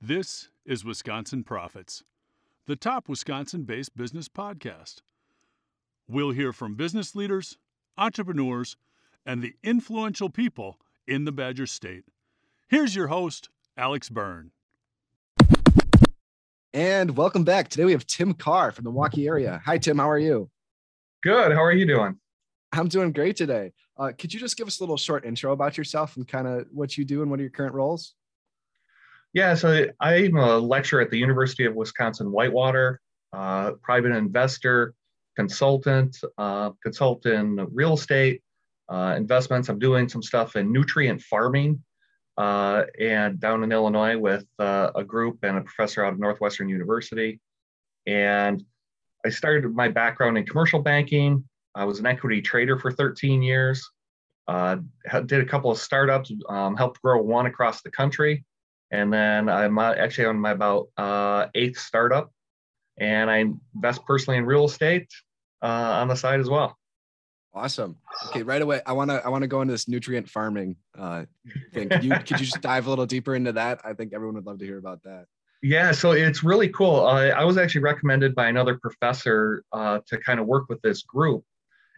This is Wisconsin Profits, the top Wisconsin based business podcast. We'll hear from business leaders, entrepreneurs, and the influential people in the Badger State. Here's your host, Alex Byrne. And welcome back. Today we have Tim Carr from the Milwaukee area. Hi, Tim. How are you? Good. How are you doing? I'm doing great today. Uh, could you just give us a little short intro about yourself and kind of what you do and what are your current roles? Yeah, so I'm a lecturer at the University of Wisconsin Whitewater, uh, private investor, consultant, uh, consultant real estate, uh, investments. I'm doing some stuff in nutrient farming uh, and down in Illinois with uh, a group and a professor out of Northwestern University. And I started my background in commercial banking. I was an equity trader for 13 years. Uh, did a couple of startups, um, helped grow one across the country and then I'm actually on my about uh, eighth startup, and I invest personally in real estate uh, on the side as well. Awesome. Okay, right away, I want to I want to go into this nutrient farming uh, thing. Could you could you just dive a little deeper into that? I think everyone would love to hear about that. Yeah, so it's really cool. Uh, I was actually recommended by another professor uh, to kind of work with this group,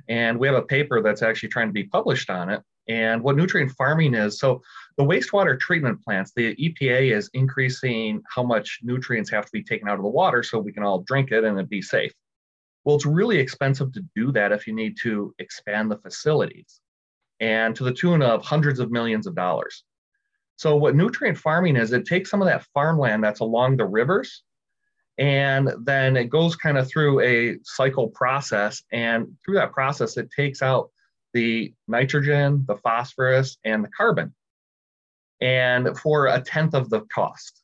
and we have a paper that's actually trying to be published on it. And what nutrient farming is so the wastewater treatment plants, the EPA is increasing how much nutrients have to be taken out of the water so we can all drink it and it be safe. Well, it's really expensive to do that if you need to expand the facilities and to the tune of hundreds of millions of dollars. So, what nutrient farming is, it takes some of that farmland that's along the rivers and then it goes kind of through a cycle process. And through that process, it takes out the nitrogen, the phosphorus, and the carbon, and for a tenth of the cost.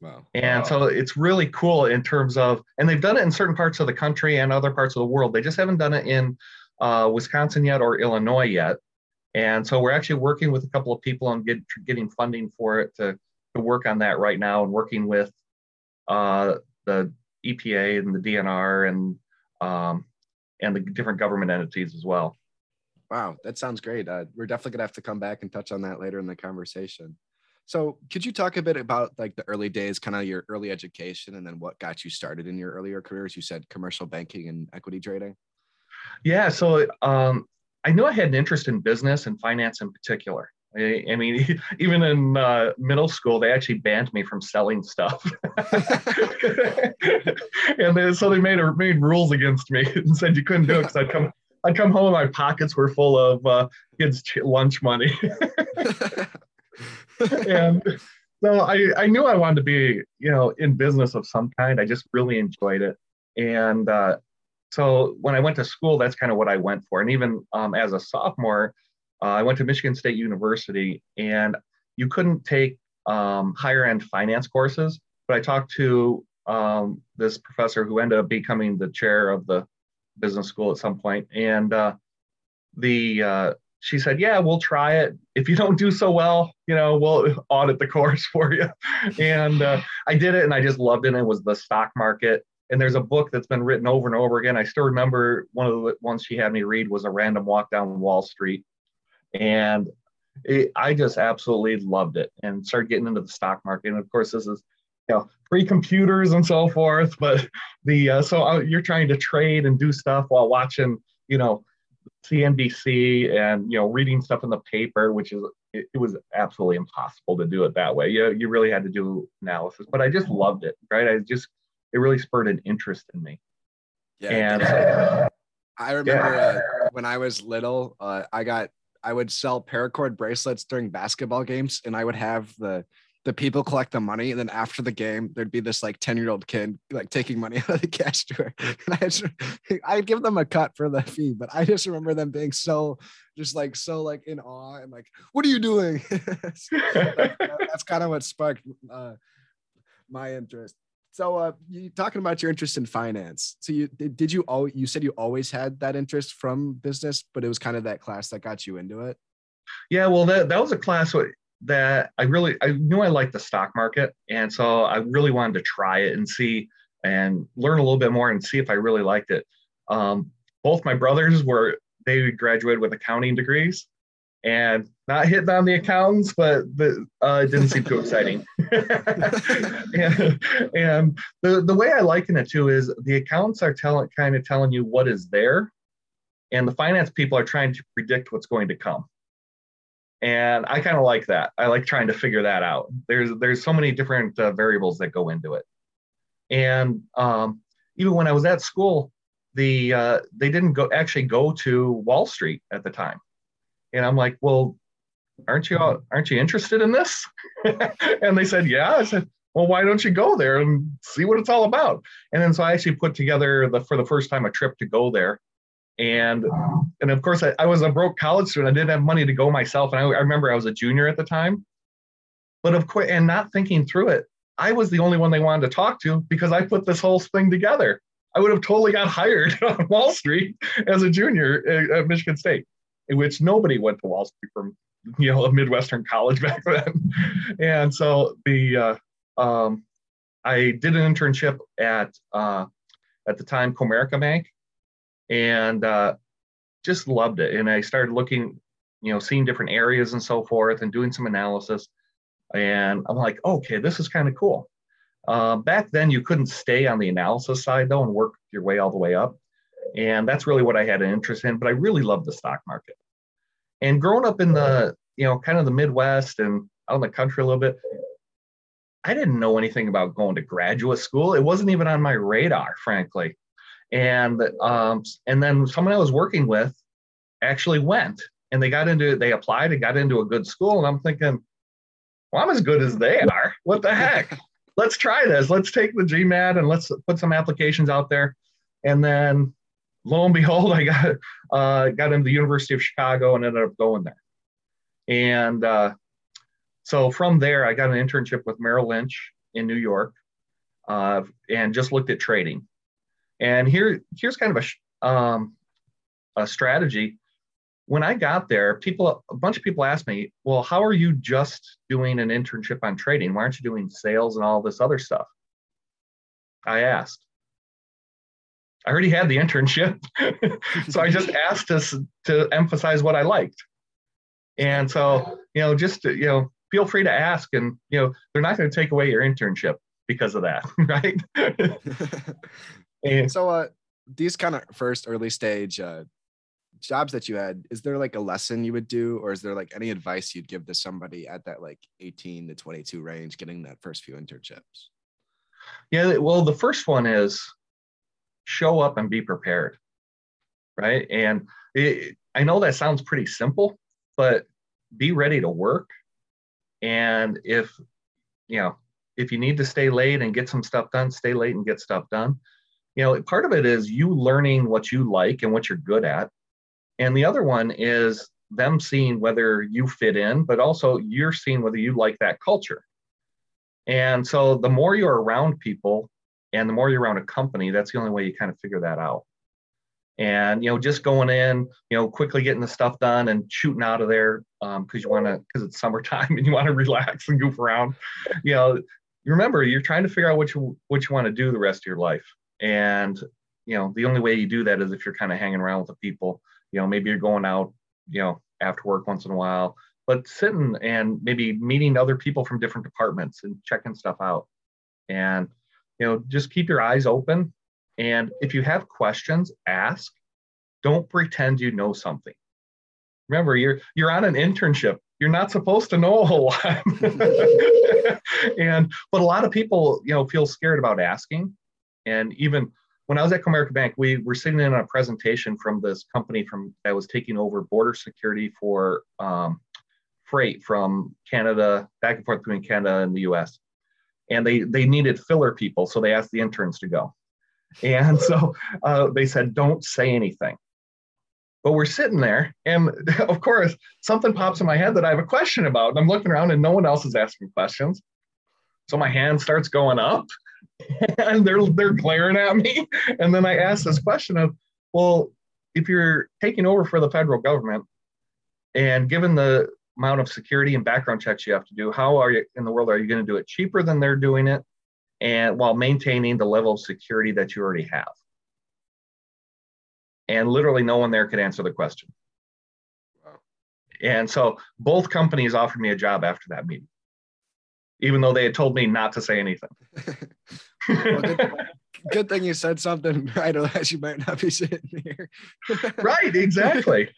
Wow. And wow. so it's really cool in terms of, and they've done it in certain parts of the country and other parts of the world. They just haven't done it in uh, Wisconsin yet or Illinois yet. And so we're actually working with a couple of people on get, getting funding for it to, to work on that right now and working with uh, the EPA and the DNR and um, and the different government entities as well. Wow, that sounds great. Uh, we're definitely gonna have to come back and touch on that later in the conversation. So, could you talk a bit about like the early days, kind of your early education, and then what got you started in your earlier careers? You said commercial banking and equity trading. Yeah, so um, I knew I had an interest in business and finance in particular. I, I mean, even in uh, middle school, they actually banned me from selling stuff, and then, so they made a, made rules against me and said you couldn't do it because I'd come I'd come home and my pockets were full of uh, kids' lunch money. and so I, I knew I wanted to be, you know, in business of some kind. I just really enjoyed it. And uh, so when I went to school, that's kind of what I went for. And even um, as a sophomore, uh, I went to Michigan State University and you couldn't take um, higher end finance courses. But I talked to um, this professor who ended up becoming the chair of the business school at some point, and uh, the uh, she said, "Yeah, we'll try it. If you don't do so well, you know, we'll audit the course for you." and uh, I did it, and I just loved it. And it was the stock market. And there's a book that's been written over and over again. I still remember one of the ones she had me read was a random walk down Wall Street, and it, I just absolutely loved it and started getting into the stock market. And of course, this is you know free computers and so forth but the uh, so uh, you're trying to trade and do stuff while watching you know cnbc and you know reading stuff in the paper which is it, it, was absolutely impossible to do it that way. You, you really had to do analysis but i just loved it right? I just it really spurred an interest in me. Yeah and i remember yeah. uh, when i was little uh, i got i would sell paracord bracelets during basketball games and i would have the the people collect the money and then after the game there'd be this like 10 year old kid like taking money out of the cash drawer. And I just, I'd give them a cut for the fee but I just remember them being so just like so like in awe and like what are you doing? That's kind of what sparked uh, my interest. So uh, you talking about your interest in finance. So you did you all you said you always had that interest from business but it was kind of that class that got you into it? Yeah well that, that was a class that I really I knew I liked the stock market, and so I really wanted to try it and see and learn a little bit more and see if I really liked it. Um, both my brothers were they graduated with accounting degrees, and not hitting on the accountants, but the, uh, it didn't seem too exciting. and, and the, the way I liken it to is the accountants are telling kind of telling you what is there, and the finance people are trying to predict what's going to come. And I kind of like that. I like trying to figure that out. There's there's so many different uh, variables that go into it. And um, even when I was at school, the uh, they didn't go actually go to Wall Street at the time. And I'm like, well, aren't you aren't you interested in this? and they said, yeah. I said, well, why don't you go there and see what it's all about? And then so I actually put together the for the first time a trip to go there. And and of course I, I was a broke college student. I didn't have money to go myself. And I, I remember I was a junior at the time. But of course, and not thinking through it, I was the only one they wanted to talk to because I put this whole thing together. I would have totally got hired on Wall Street as a junior at Michigan State, in which nobody went to Wall Street from you know a Midwestern college back then. And so the uh, um, I did an internship at uh, at the time Comerica Bank, and uh, just loved it. And I started looking, you know, seeing different areas and so forth, and doing some analysis. And I'm like, okay, this is kind of cool. Uh, back then, you couldn't stay on the analysis side though and work your way all the way up. And that's really what I had an interest in. But I really loved the stock market. And growing up in the, you know, kind of the Midwest and out in the country a little bit, I didn't know anything about going to graduate school. It wasn't even on my radar, frankly. And um, and then someone I was working with actually went and they got into they applied and got into a good school. And I'm thinking, well, I'm as good as they are. What the heck? let's try this. Let's take the GMAT and let's put some applications out there. And then lo and behold, I got uh, got into the University of Chicago and ended up going there. And uh, so from there, I got an internship with Merrill Lynch in New York, uh, and just looked at trading. And here, here's kind of a um, a strategy when I got there, people, a bunch of people asked me, well, how are you just doing an internship on trading? Why aren't you doing sales and all this other stuff? I asked. I already had the internship. so I just asked us to emphasize what I liked. And so, you know, just, to, you know, feel free to ask and, you know, they're not going to take away your internship because of that. Right. And, so, uh, these kind of first early stage uh, jobs that you had, is there like a lesson you would do, or is there like any advice you'd give to somebody at that like 18 to 22 range getting that first few internships? Yeah, well, the first one is show up and be prepared, right? And it, I know that sounds pretty simple, but be ready to work. And if, you know, if you need to stay late and get some stuff done, stay late and get stuff done. You know, part of it is you learning what you like and what you're good at and the other one is them seeing whether you fit in, but also you're seeing whether you like that culture. And so the more you're around people and the more you're around a company, that's the only way you kind of figure that out. And you know, just going in, you know, quickly getting the stuff done and shooting out of there because um, you want to, because it's summertime and you want to relax and goof around. You know, remember you're trying to figure out what you what you want to do the rest of your life. And you know, the only way you do that is if you're kind of hanging around with the people. You know maybe you're going out you know after work once in a while but sitting and maybe meeting other people from different departments and checking stuff out. And you know just keep your eyes open. And if you have questions ask. Don't pretend you know something. Remember you're you're on an internship. You're not supposed to know a whole lot. And but a lot of people you know feel scared about asking and even when I was at Comerica Bank, we were sitting in a presentation from this company from that was taking over border security for um, freight from Canada back and forth between Canada and the U.S. And they they needed filler people, so they asked the interns to go. And so uh, they said, "Don't say anything." But we're sitting there, and of course, something pops in my head that I have a question about. And I'm looking around, and no one else is asking questions. So my hand starts going up, and they're they're glaring at me. And then I ask this question of, well, if you're taking over for the federal government, and given the amount of security and background checks you have to do, how are you in the world are you going to do it cheaper than they're doing it, and while maintaining the level of security that you already have? And literally, no one there could answer the question. And so both companies offered me a job after that meeting, even though they had told me not to say anything. well, good, good, thing you said something right, otherwise you might not be sitting here. right, exactly.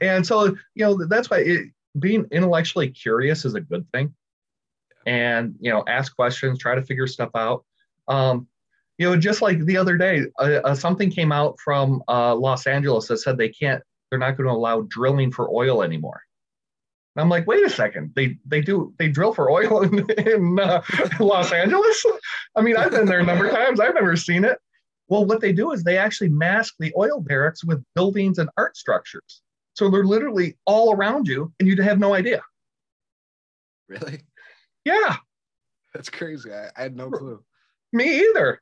And so, you know, that's why it, being intellectually curious is a good thing. And, you know, ask questions, try to figure stuff out. Um, you know, just like the other day, uh, uh, something came out from uh, Los Angeles that said they can't, they're not going to allow drilling for oil anymore. And I'm like, wait a second, they they do they drill for oil in, in uh, Los Angeles? I mean, I've been there a number of times. I've never seen it. Well, what they do is they actually mask the oil derricks with buildings and art structures. So they're literally all around you, and you'd have no idea. Really? Yeah. That's crazy. I, I had no clue. Me either.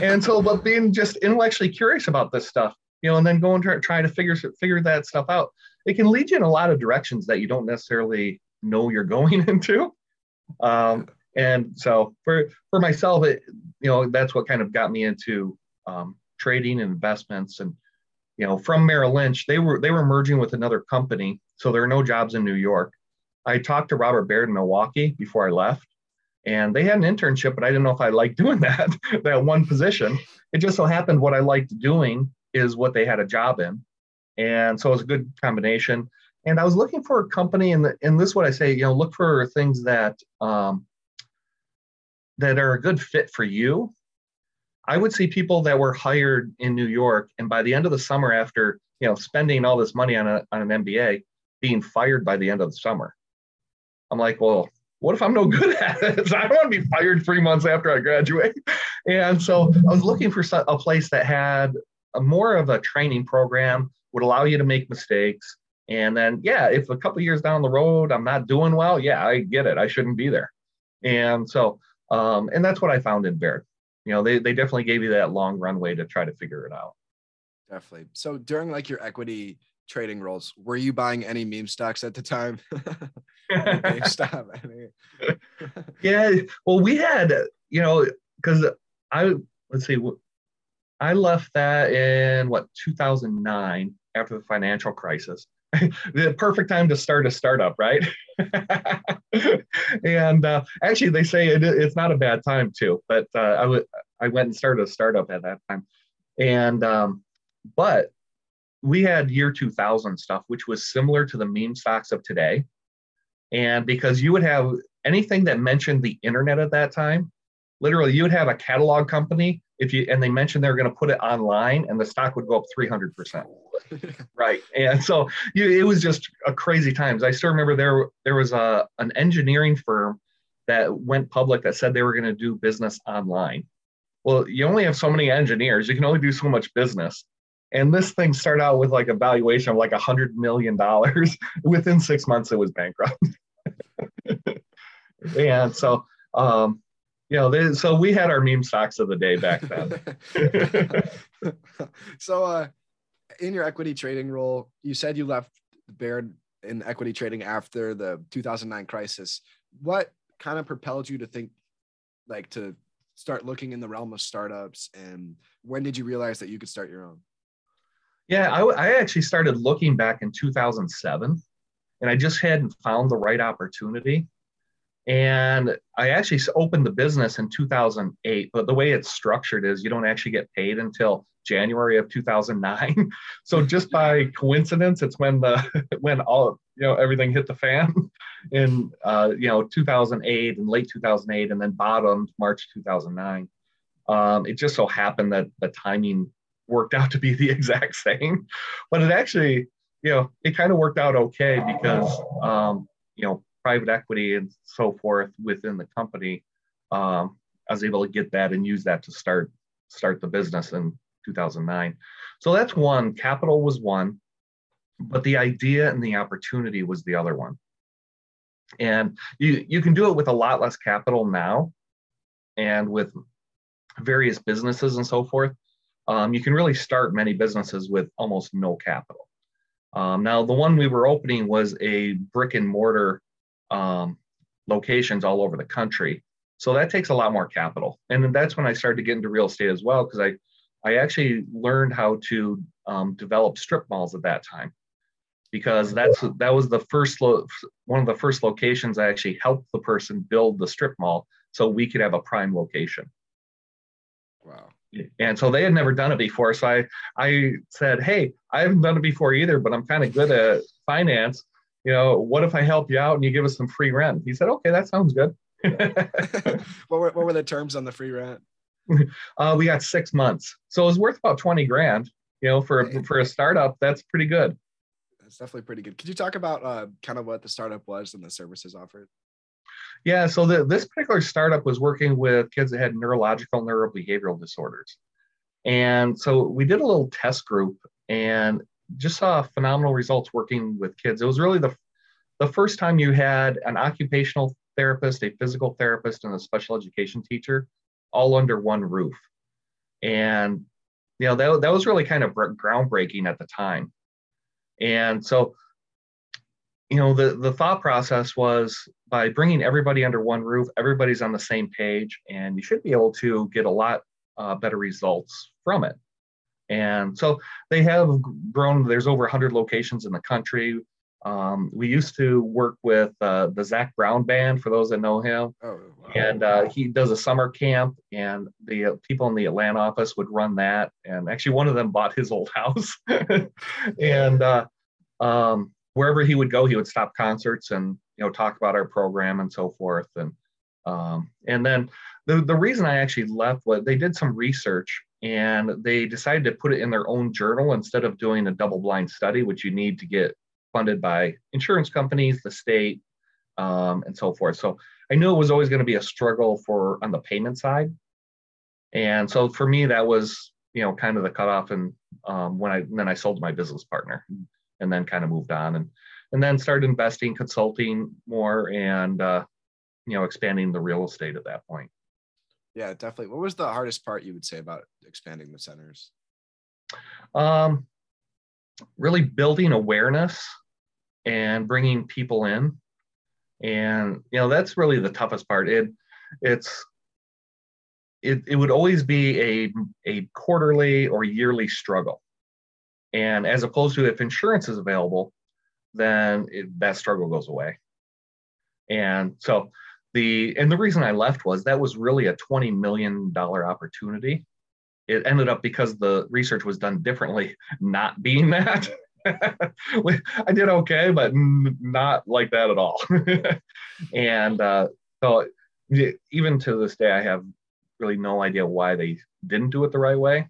and so, but being just intellectually curious about this stuff, you know, and then going to try to figure figure that stuff out, it can lead you in a lot of directions that you don't necessarily know you're going into. Um, and so for for myself, it you know that's what kind of got me into um, trading and investments. And you know, from Merrill Lynch, they were they were merging with another company, so there are no jobs in New York. I talked to Robert Baird in Milwaukee before I left, and they had an internship, but I didn't know if I liked doing that that one position. It just so happened what I liked doing is what they had a job in, and so it was a good combination. And I was looking for a company, and and this is what I say, you know, look for things that um, that are a good fit for you. I would see people that were hired in New York, and by the end of the summer, after you know spending all this money on a on an MBA, being fired by the end of the summer. I'm like, well, what if I'm no good at it? I don't want to be fired three months after I graduate. And so I was looking for a place that had more of a training program, would allow you to make mistakes. And then, yeah, if a couple years down the road I'm not doing well, yeah, I get it. I shouldn't be there. And so, um, and that's what I found in Baird. You know, they, they definitely gave you that long runway to try to figure it out. Definitely. So during like your equity trading roles, were you buying any meme stocks at the time? Stop. yeah. Well, we had, you know, because I let's see, I left that in what 2009 after the financial crisis. the perfect time to start a startup, right? and uh, actually, they say it, it's not a bad time too. But uh, I, w- I went and started a startup at that time, and um, but we had year 2000 stuff, which was similar to the meme stocks of today. And because you would have anything that mentioned the internet at that time, literally you would have a catalog company if you and they mentioned they were going to put it online and the stock would go up 300% right. And so you, it was just a crazy times. I still remember there there was a an engineering firm that went public that said they were going to do business online. Well you only have so many engineers. You can only do so much business. And this thing started out with like a valuation of like a hundred million dollars. Within six months it was bankrupt. And so um, you know, they, so we had our meme stocks of the day back then. so, uh, in your equity trading role, you said you left Baird in equity trading after the 2009 crisis. What kind of propelled you to think, like, to start looking in the realm of startups? And when did you realize that you could start your own? Yeah, I, I actually started looking back in 2007, and I just hadn't found the right opportunity. And I actually opened the business in 2008, but the way it's structured is you don't actually get paid until January of 2009. so just by coincidence, it's when the when all you know everything hit the fan in uh, you know 2008 and late 2008, and then bottomed March 2009. Um, it just so happened that the timing worked out to be the exact same, but it actually you know it kind of worked out okay because um, you know private equity and so forth within the company, um, I was able to get that and use that to start start the business in 2009. So that's one. Capital was one, but the idea and the opportunity was the other one. And you you can do it with a lot less capital now, and with various businesses and so forth. Um, you can really start many businesses with almost no capital. Um, now, the one we were opening was a brick and mortar um, locations all over the country. So that takes a lot more capital. And that's when I started to get into real estate as well, because I, I actually learned how to um, develop strip malls at that time. because that's that was the first lo- one of the first locations I actually helped the person build the strip mall so we could have a prime location. Wow. And so they had never done it before. So I I said, hey, I haven't done it before either, but I'm kind of good at finance. You know, what if I help you out and you give us some free rent? He said, okay, that sounds good. what, were, what were the terms on the free rent? Uh, we got six months, so it was worth about twenty grand. You know, for Hey. for a startup, that's pretty good. That's definitely pretty good. Could you talk about uh, kind of what the startup was and the services offered? Yeah, so the, this particular startup was working with kids that had neurological neurobehavioral disorders. And so we did a little test group and just saw phenomenal results working with kids. It was really the, the first time you had an occupational therapist, a physical therapist, and a special education teacher all under one roof. And you know that, that was really kind of groundbreaking at the time. And so you know the the thought process was by bringing everybody under one roof everybody's on the same page and you should be able to get a lot uh, better results from it and so they have grown there's over 100 locations in the country. Um, we used to work with uh, the Zac Brown Band for those that know him. Oh, wow. and uh, he does a summer camp and the uh, people in the atlanta office would run that. And actually one of them bought his old house. And uh, um, wherever he would go he would stop concerts and you know talk about our program and so forth. And um, and then the, the reason i actually left was they did some research and they decided to put it in their own journal instead of doing a double blind study which you need to get funded by insurance companies the state um, and so forth. So i knew it was always going to be a struggle for on the payment side. And so for me that was you know kind of the cutoff and um, when i then i sold my business partner and then kind of moved on and and then started investing consulting more and uh, you know expanding the real estate at that point yeah, definitely. What was the hardest part you would say about expanding the centers? um, really building awareness and bringing people in and you know that's really the toughest part it it's it, it would always be a a quarterly or yearly struggle and as opposed to if insurance is available then it, that struggle goes away and so the and the reason i left was that was really a 20 million dollar opportunity. It ended up because the research was done differently not being that. I did okay but not like that at all. And uh, so even to this day i have really no idea why they didn't do it the right way.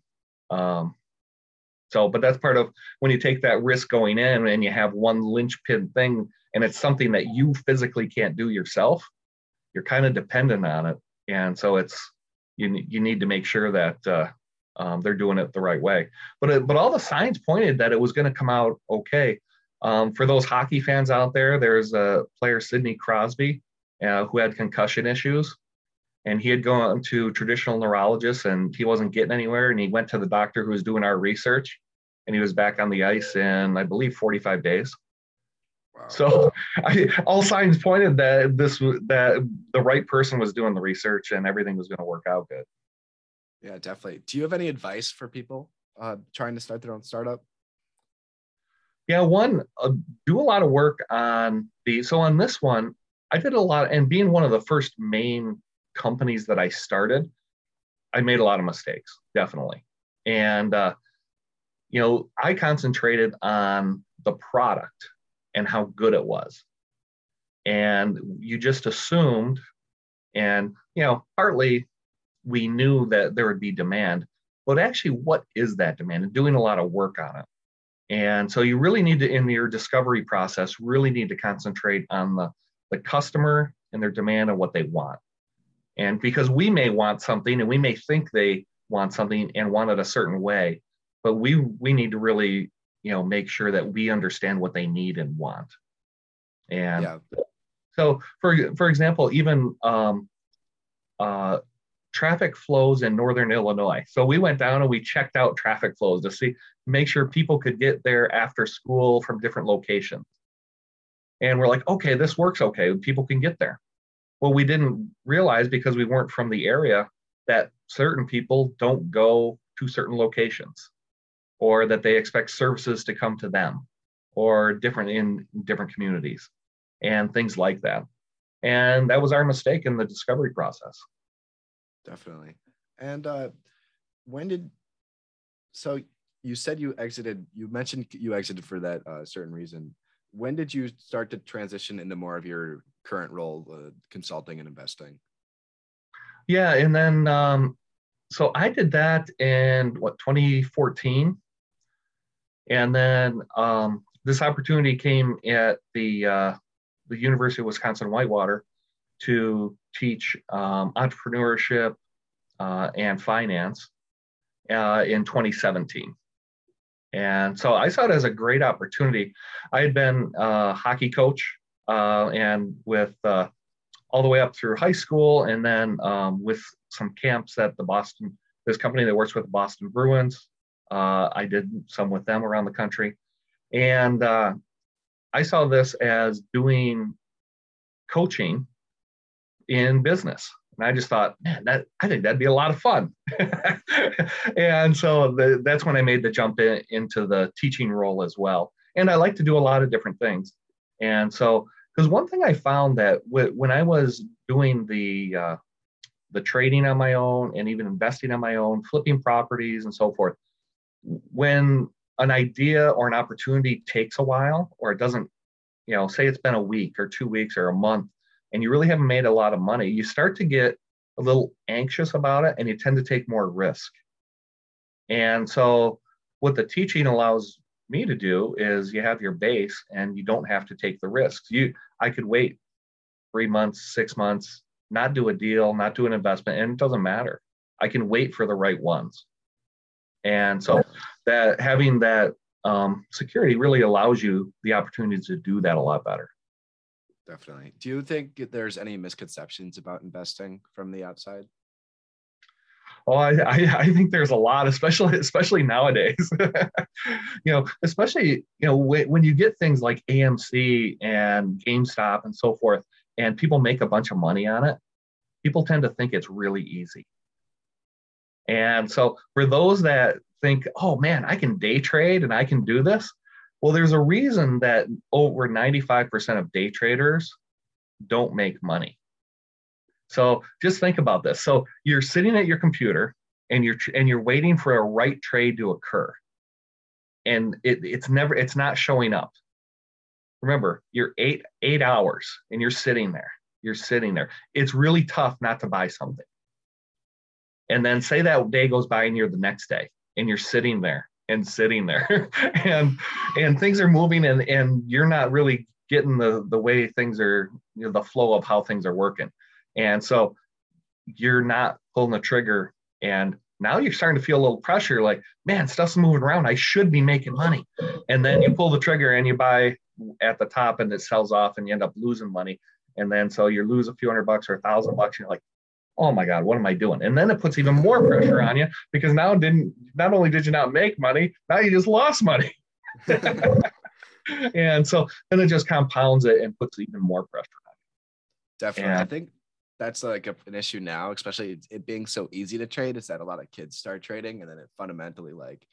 Um, so but that's part of when you take that risk going in and you have one linchpin thing and it's something that you physically can't do yourself you're kind of dependent on it and so it's you, you need to make sure that uh, um, they're doing it the right way. But it, but all the signs pointed that it was going to come out okay. Um, for those hockey fans out there, there's a player Sidney Crosby uh, who had concussion issues, and he had gone to traditional neurologists and he wasn't getting anywhere. And he went to the doctor who was doing our research, and he was back on the ice in I believe 45 days. Wow. So I, all signs pointed that this that the right person was doing the research and everything was going to work out good. yeah, definitely. Do you have any advice for people uh, trying to start their own startup? Yeah, one, uh, do a lot of work on the. So on this one, I did a lot, and being one of the first main companies that I started, I made a lot of mistakes, definitely. And, uh, you know, I concentrated on the product and how good it was. And you just assumed, and, you know, partly we knew that there would be demand, but actually, what is that demand? And doing a lot of work on it. And so you really need to, in your discovery process, really need to concentrate on the, the customer and their demand and what they want. And because we may want something and we may think they want something and want it a certain way, but we we need to really, you know, make sure that we understand what they need and want. And Yeah, so, for for example, even um, uh, traffic flows in northern Illinois. So we went down and we checked out traffic flows to see, make sure people could get there after school from different locations. And we're like, okay, this works okay. People can get there. Well, we didn't realize because we weren't from the area that certain people don't go to certain locations or that they expect services to come to them or different in different communities and things like that. And that was our mistake in the discovery process. Definitely. And uh, when did so you said you exited? You mentioned you exited for that uh, certain reason. When did you start to transition into more of your current role, uh, consulting and investing? Yeah, and then um, so I did that in what 2014, and then um, this opportunity came at the uh, the University of Wisconsin Whitewater to teach um, entrepreneurship uh, and finance uh, in 2017. And so I saw it as a great opportunity. I had been a hockey coach uh, and with uh, all the way up through high school, and then um, with some camps at the Boston, this company that works with the Boston Bruins. Uh, I did some with them around the country. And uh, I saw this as doing coaching in business. And I just thought, man, that I think that'd be a lot of fun. and so the, that's when I made the jump in, into the teaching role as well. And I like to do a lot of different things. And so, because one thing I found that w- when I was doing the uh, the trading on my own and even investing on my own, flipping properties and so forth, when an idea or an opportunity takes a while or it doesn't, you know, say it's been a week or two weeks or a month and you really haven't made a lot of money, you start to get a little anxious about it and you tend to take more risk. And so, what the teaching allows me to do is you have your base and you don't have to take the risks. You, I could wait three months, six months, not do a deal, not do an investment, and it doesn't matter. I can wait for the right ones. And so, that having that um, security really allows you the opportunity to do that a lot better. Definitely. Do you think there's any misconceptions about investing from the outside? Oh, I, I, I think there's a lot, especially especially nowadays. you know, especially you know when, when you get things like AMC and GameStop and so forth, and people make a bunch of money on it, people tend to think it's really easy. And so for those that think, oh man, I can day trade and I can do this, well, there's a reason that over 95% of day traders don't make money. So just think about this. So you're sitting at your computer and you're and you're waiting for a right trade to occur. And it, it's never it's not showing up. Remember, you're eight eight hours and you're sitting there. You're sitting there. It's really tough not to buy something. And then say that day goes by and you're the next day and you're sitting there and sitting there and and things are moving and and you're not really getting the the way things are you know the flow of how things are working. And so you're not pulling the trigger and now you're starting to feel a little pressure like man stuff's moving around. I should be making money. And then you pull the trigger and you buy at the top and it sells off and you end up losing money. And then so you lose a few hundred bucks or a thousand bucks and you're like oh my god what am i doing? And then it puts even more pressure on you because now didn't not only did you not make money now you just lost money. And so then it just compounds it and puts even more pressure on you. Definitely. And, i think that's like a, an issue now especially it being so easy to trade is that a lot of kids start trading and then it fundamentally like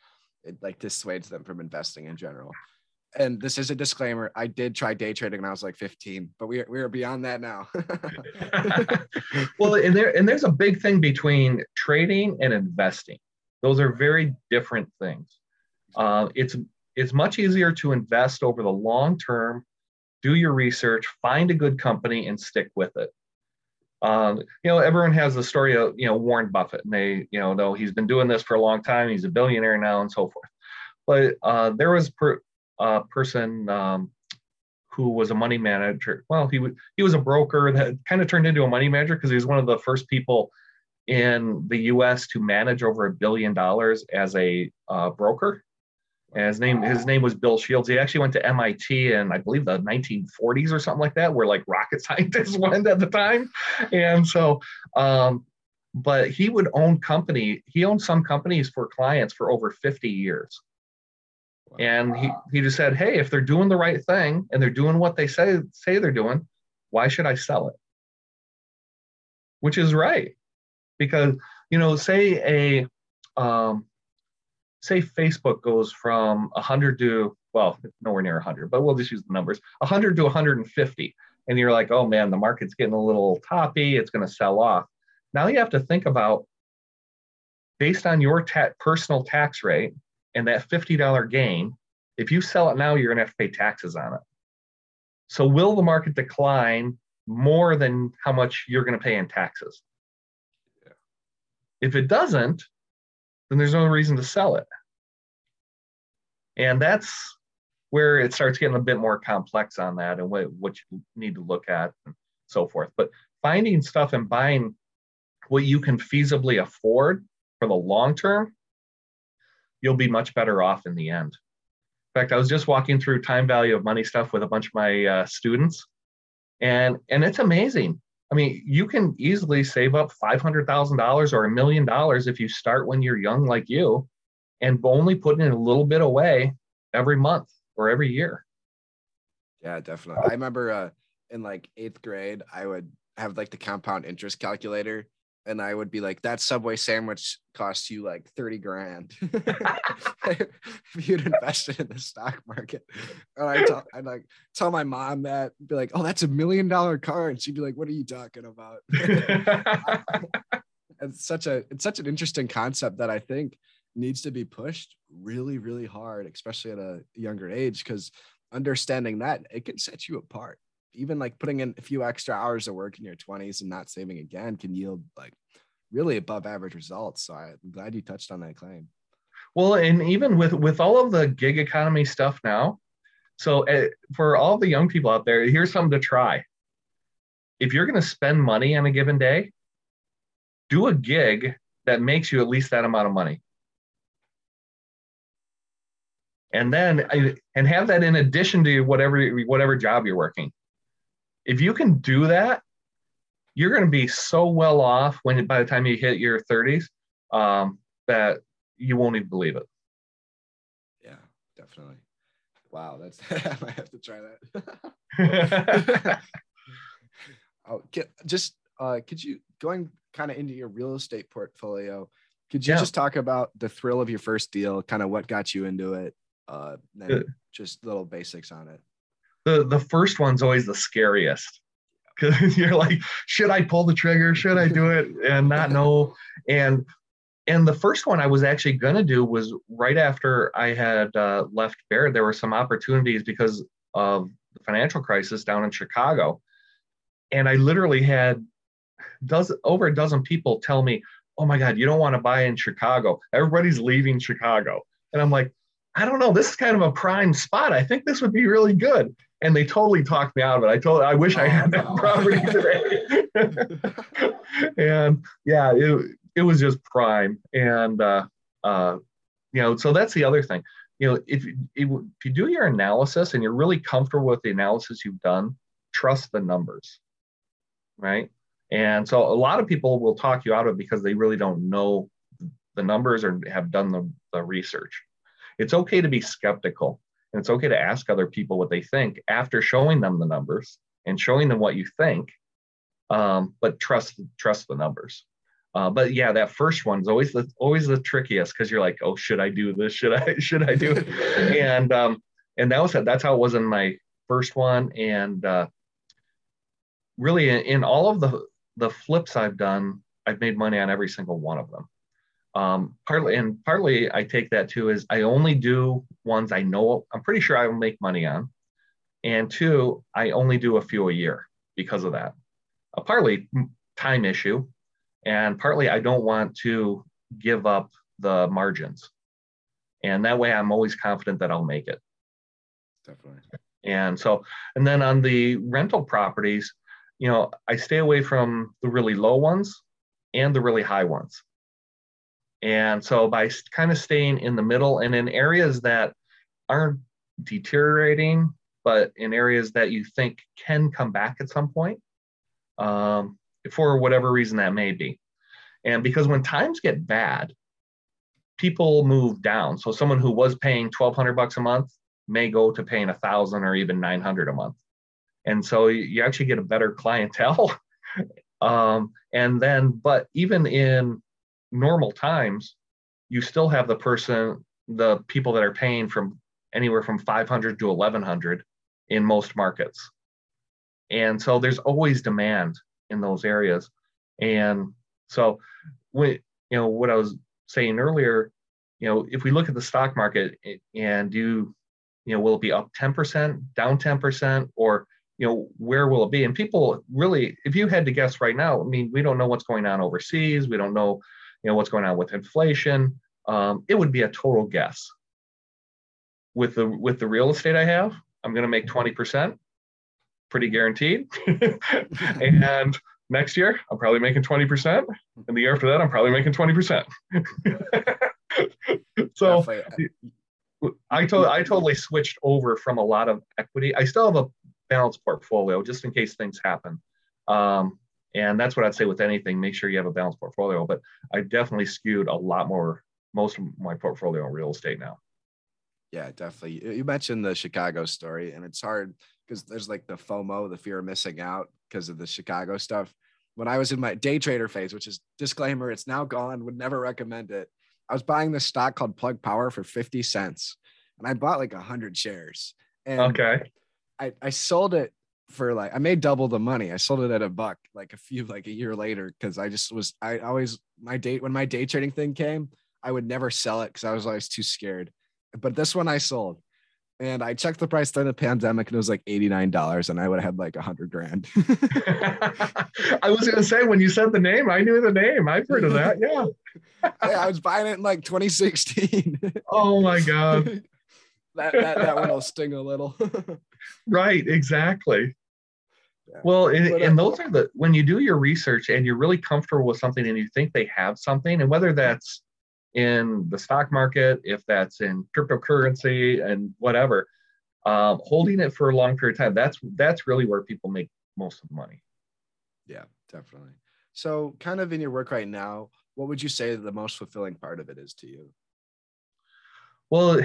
it like dissuades them from investing in general and this is a disclaimer. I did try day trading when I was like 15, but we are, we are beyond that now. well, and there and there's a big thing between trading and investing. Those are very different things. Uh, it's it's much easier to invest over the long term, do your research, find a good company, and stick with it. Um, you know, everyone has the story of you know Warren Buffett, and they you know know he's been doing this for a long time. He's a billionaire now, and so forth. But uh, there was per, a person um, who was a money manager. Well, he was he was a broker that kind of turned into a money manager because he was one of the first people in the U.S. to manage over a billion dollars as a uh, broker. And his name his name was Bill Shields. He actually went to MIT in I believe the 1940s or something like that, where like rocket scientists went at the time. And so, um, but he would own company. He owned some companies for clients for over 50 years. And he, he just said, hey, if they're doing the right thing and they're doing what they say say they're doing, why should I sell it? Which is right. Because, you know, say a um, say Facebook goes from 100 to, well, nowhere near 100, but we'll just use the numbers 100 to 150. And you're like, oh man, the market's getting a little toppy, it's going to sell off. Now you have to think about based on your ta- personal tax rate and that $50 gain, if you sell it now, you're going to have to pay taxes on it. So will the market decline more than how much you're going to pay in taxes? Yeah. If it doesn't, then there's no reason to sell it. And that's where it starts getting a bit more complex on that and what, what you need to look at and so forth. But finding stuff and buying what you can feasibly afford for the long term, you'll be much better off in the end. In fact, I was just walking through time value of money stuff with a bunch of my uh, students, and and it's amazing. I mean, you can easily save up five hundred thousand dollars or a million dollars if you start when you're young, like you, and only putting in a little bit away every month or every year. Yeah, definitely. I remember uh, in like eighth grade, I would have like the compound interest calculator and I would be like, that Subway sandwich costs you like 30 grand if you'd invested in the stock market. And I tell, I'd like tell my mom that, be like, oh, that's a million dollar car. And she'd be like, what are you talking about? it's such a, it's such an interesting concept that I think needs to be pushed really, really hard, especially at a younger age, because understanding that it can set you apart even like putting in a few extra hours of work in your 20s and not saving again can yield like really above average results. So I'm glad you touched on that claim. Well, and even with with all of the gig economy stuff now, so uh, for all the young people out there, here's something to try. If you're going to spend money on a given day, do a gig that makes you at least that amount of money. And then and have that in addition to whatever whatever job you're working if you can do that, you're going to be so well off when by the time you hit your 30s um, that you won't even believe it. Yeah, definitely. Wow, that's I might have to try that. oh, just uh, could you going kind of into your real estate portfolio? Could you yeah. just talk about the thrill of your first deal, kind of what got you into it, uh, and just little basics on it? The the first one's always the scariest because you're like, should I pull the trigger? Should I do it and not know? And and the first one I was actually gonna do was right after I had uh, left Baird. There were some opportunities because of the financial crisis down in Chicago, and I literally had does over a dozen people tell me, "Oh my God, you don't want to buy in Chicago. Everybody's leaving Chicago." And I'm like, I don't know. This is kind of a prime spot. I think this would be really good and they totally talked me out of it. I told, I wish I had that oh, property today. and yeah, it it was just prime, and uh, uh, you know, so that's the other thing. You know, if if you do your analysis and you're really comfortable with the analysis you've done, trust the numbers, right? And so a lot of people will talk you out of it because they really don't know the numbers or have done the, the research. It's okay to be skeptical and it's okay to ask other people what they think after showing them the numbers and showing them what you think. Um, but trust trust the numbers. Uh, but yeah, that first one is always the always the trickiest because you're like, oh, should I do this? Should I should I do it? and um, and that was that's how it was in my first one. And uh, really, in, in all of the the flips I've done, I've made money on every single one of them. Um, partly and partly I take that too is I only do ones I know I'm pretty sure I will make money on, and two I only do a few a year because of that. A partly time issue, and partly I don't want to give up the margins, and that way I'm always confident that I'll make it. Definitely. And so, and then on the rental properties, you know, I stay away from the really low ones and the really high ones and so by kind of staying in the middle and in areas that aren't deteriorating, but in areas that you think can come back at some point, um, for whatever reason that may be. And because when times get bad, people move down. So someone who was paying 1200 bucks a month may go to paying a thousand or even 900 a month. And so you actually get a better clientele. um, and then, but even in normal times, you still have the person the people that are paying from anywhere from 500 to 1100 in most markets. And so there's always demand in those areas. And so when you know what I was saying earlier, you know, if we look at the stock market and do, you know, will it be up 10%, down 10%, or you know, where will it be? And people really, if you had to guess right now, I mean, we don't know what's going on overseas. We don't know, you know, what's going on with inflation. Um, it would be a total guess. With the with the real estate I have, I'm going to make 20%, pretty guaranteed. and next year, I'm probably making 20%. And the year after that, I'm probably making 20%. so I, to- I totally switched over from a lot of equity. I still have a balanced portfolio just in case things happen. Um, and that's what I'd say with anything. Make sure you have a balanced portfolio. But I definitely skewed a lot more, most of my portfolio in real estate now. Yeah, definitely. You mentioned the Chicago story, and it's hard because there's like the FOMO, the fear of missing out because of the Chicago stuff. When I was in my day trader phase, which is disclaimer, it's now gone, would never recommend it. I was buying this stock called Plug Power for 50 cents, and I bought like 100 shares. And okay. I, I sold it for like I made double the money. I sold it at a buck like a few like a year later because I just was I always my date when my day trading thing came, I would never sell it because I was always too scared. But this one I sold. And I checked the price during the pandemic and it was like $89 and I would have had like a hundred grand. I was gonna say when you said the name, I knew the name. I've heard of that. Yeah. I was buying it in like 2016. oh my God. that, that that one will sting a little. right, exactly. Yeah. Well, and, uh, and those are the when you do your research and you're really comfortable with something and you think they have something, and whether that's in the stock market, if that's in cryptocurrency and whatever, um, holding it for a long period of time, that's that's really where people make most of the money. Yeah, definitely. So, kind of in your work right now, what would you say the most fulfilling part of it is to you? Well,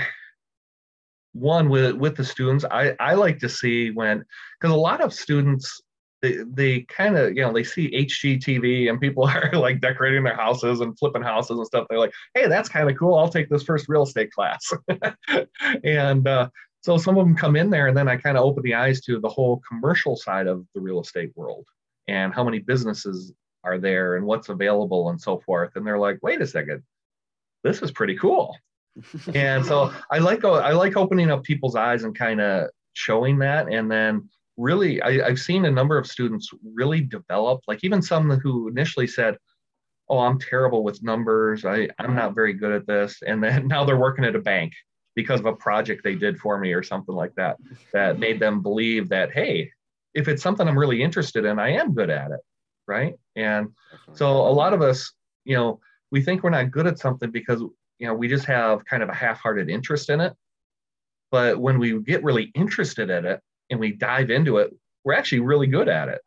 one with with the students i i like to see when because a lot of students they, they kind of you know they see hgtv and people are like decorating their houses and flipping houses and stuff. They're like hey that's kind of cool. I'll take this first real estate class. And uh, so some of them come in there and then i kind of open the eyes to the whole commercial side of the real estate world and how many businesses are there and what's available and so forth. And they're like wait a second. This is pretty cool and so I like I like opening up people's eyes and kind of showing that, and then really I, I've seen a number of students really develop, like even some who initially said, "Oh, I'm terrible with numbers. I I'm not very good at this," and then now they're working at a bank because of a project they did for me or something like that that made them believe that hey if it's something i'm really interested in i am good at it. Right? And so a lot of us you know we think we're not good at something because you know we just have kind of a half-hearted interest in it. But when we get really interested in it and we dive into it we're actually really good at it.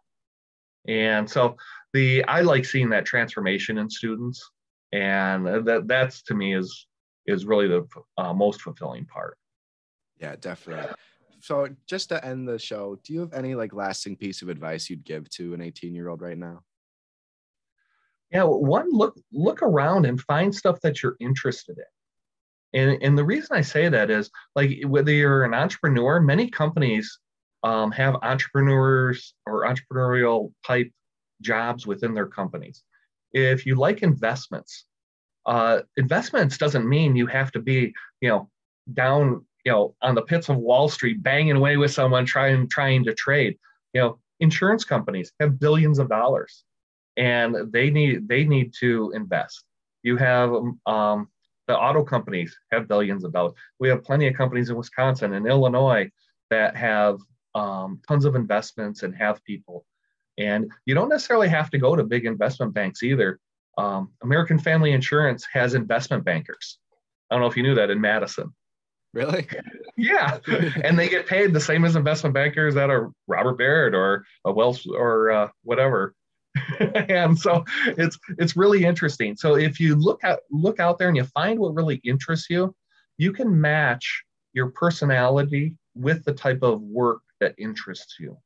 And so the i like seeing that transformation in students. And that that's to me is is really the uh, most fulfilling part. Yeah definitely. So just to end the show do you have any like lasting piece of advice you'd give to an 18 year old right now yeah one look look around and find stuff that you're interested in. And, and the reason i say that is like whether you're an entrepreneur many companies um, have entrepreneurs or entrepreneurial type jobs within their companies. If you like investments uh, investments doesn't mean you have to be you know down you know on the pits of wall street banging away with someone trying trying to trade. You know insurance companies have billions of dollars and they need they need to invest. You have um, the auto companies have billions of dollars. We have plenty of companies in Wisconsin and Illinois that have um, tons of investments and have people. And you don't necessarily have to go to big investment banks either. Um, American Family Insurance has investment bankers. I don't know if you knew that in Madison. Really? yeah, and they get paid the same as investment bankers that are Robert Baird or a Wells or uh, whatever. and so it's it's really interesting. So if you look at look out there and you find what really interests you, you can match your personality with the type of work that interests you.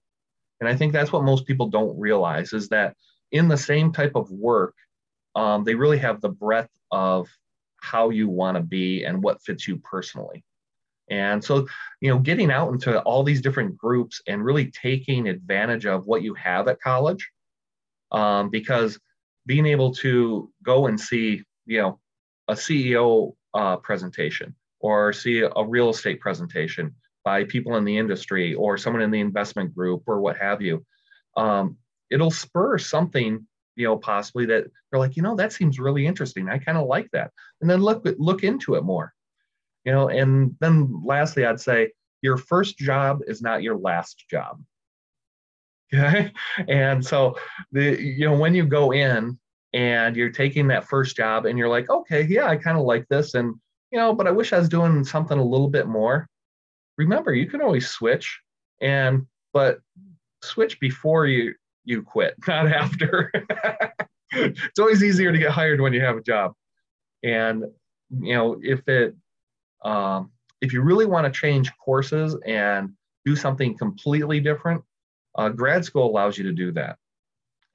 And I think that's what most people don't realize is that in the same type of work, um, they really have the breadth of how you want to be and what fits you personally. And so, you know, getting out into all these different groups and really taking advantage of what you have at college, um, because being able to go and see, you know, a CEO uh, presentation or see a real estate presentation by people in the industry or someone in the investment group or what have you, um, it'll spur something you know possibly that they're like you know that seems really interesting. I kind of like that. And then look look into it more you know and then lastly i'd say your first job is not your last job okay and so the you know when you go in and you're taking that first job and you're like okay yeah i kind of like this and you know but i wish i was doing something a little bit more remember you can always switch and but switch before you you quit, not after. it's always easier to get hired when you have a job. And you know, if it um, if you really want to change courses and do something completely different, uh, grad school allows you to do that.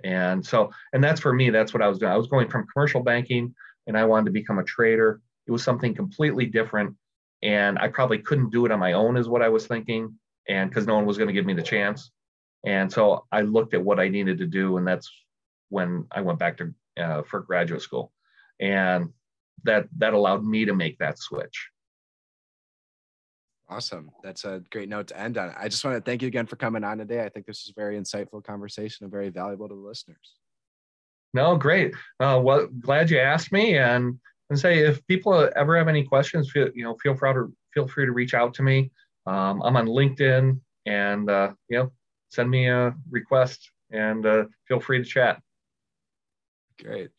And so, and that's for me, that's what I was doing. I was going from commercial banking and I wanted to become a trader. It was something completely different. And I probably couldn't do it on my own, is what I was thinking. And because no one was going to give me the chance. And so I looked at what I needed to do, and that's when I went back to uh, for graduate school, and that that allowed me to make that switch. Awesome. That's a great note to end on. I just want to thank you again for coming on today. I think this is a very insightful conversation and very valuable to the listeners. No, great. Uh, well, glad you asked me. And and say if people ever have any questions, feel you know feel free to feel free to reach out to me. Um, I'm on LinkedIn, and uh, you know send me a request and uh, feel free to chat. Great.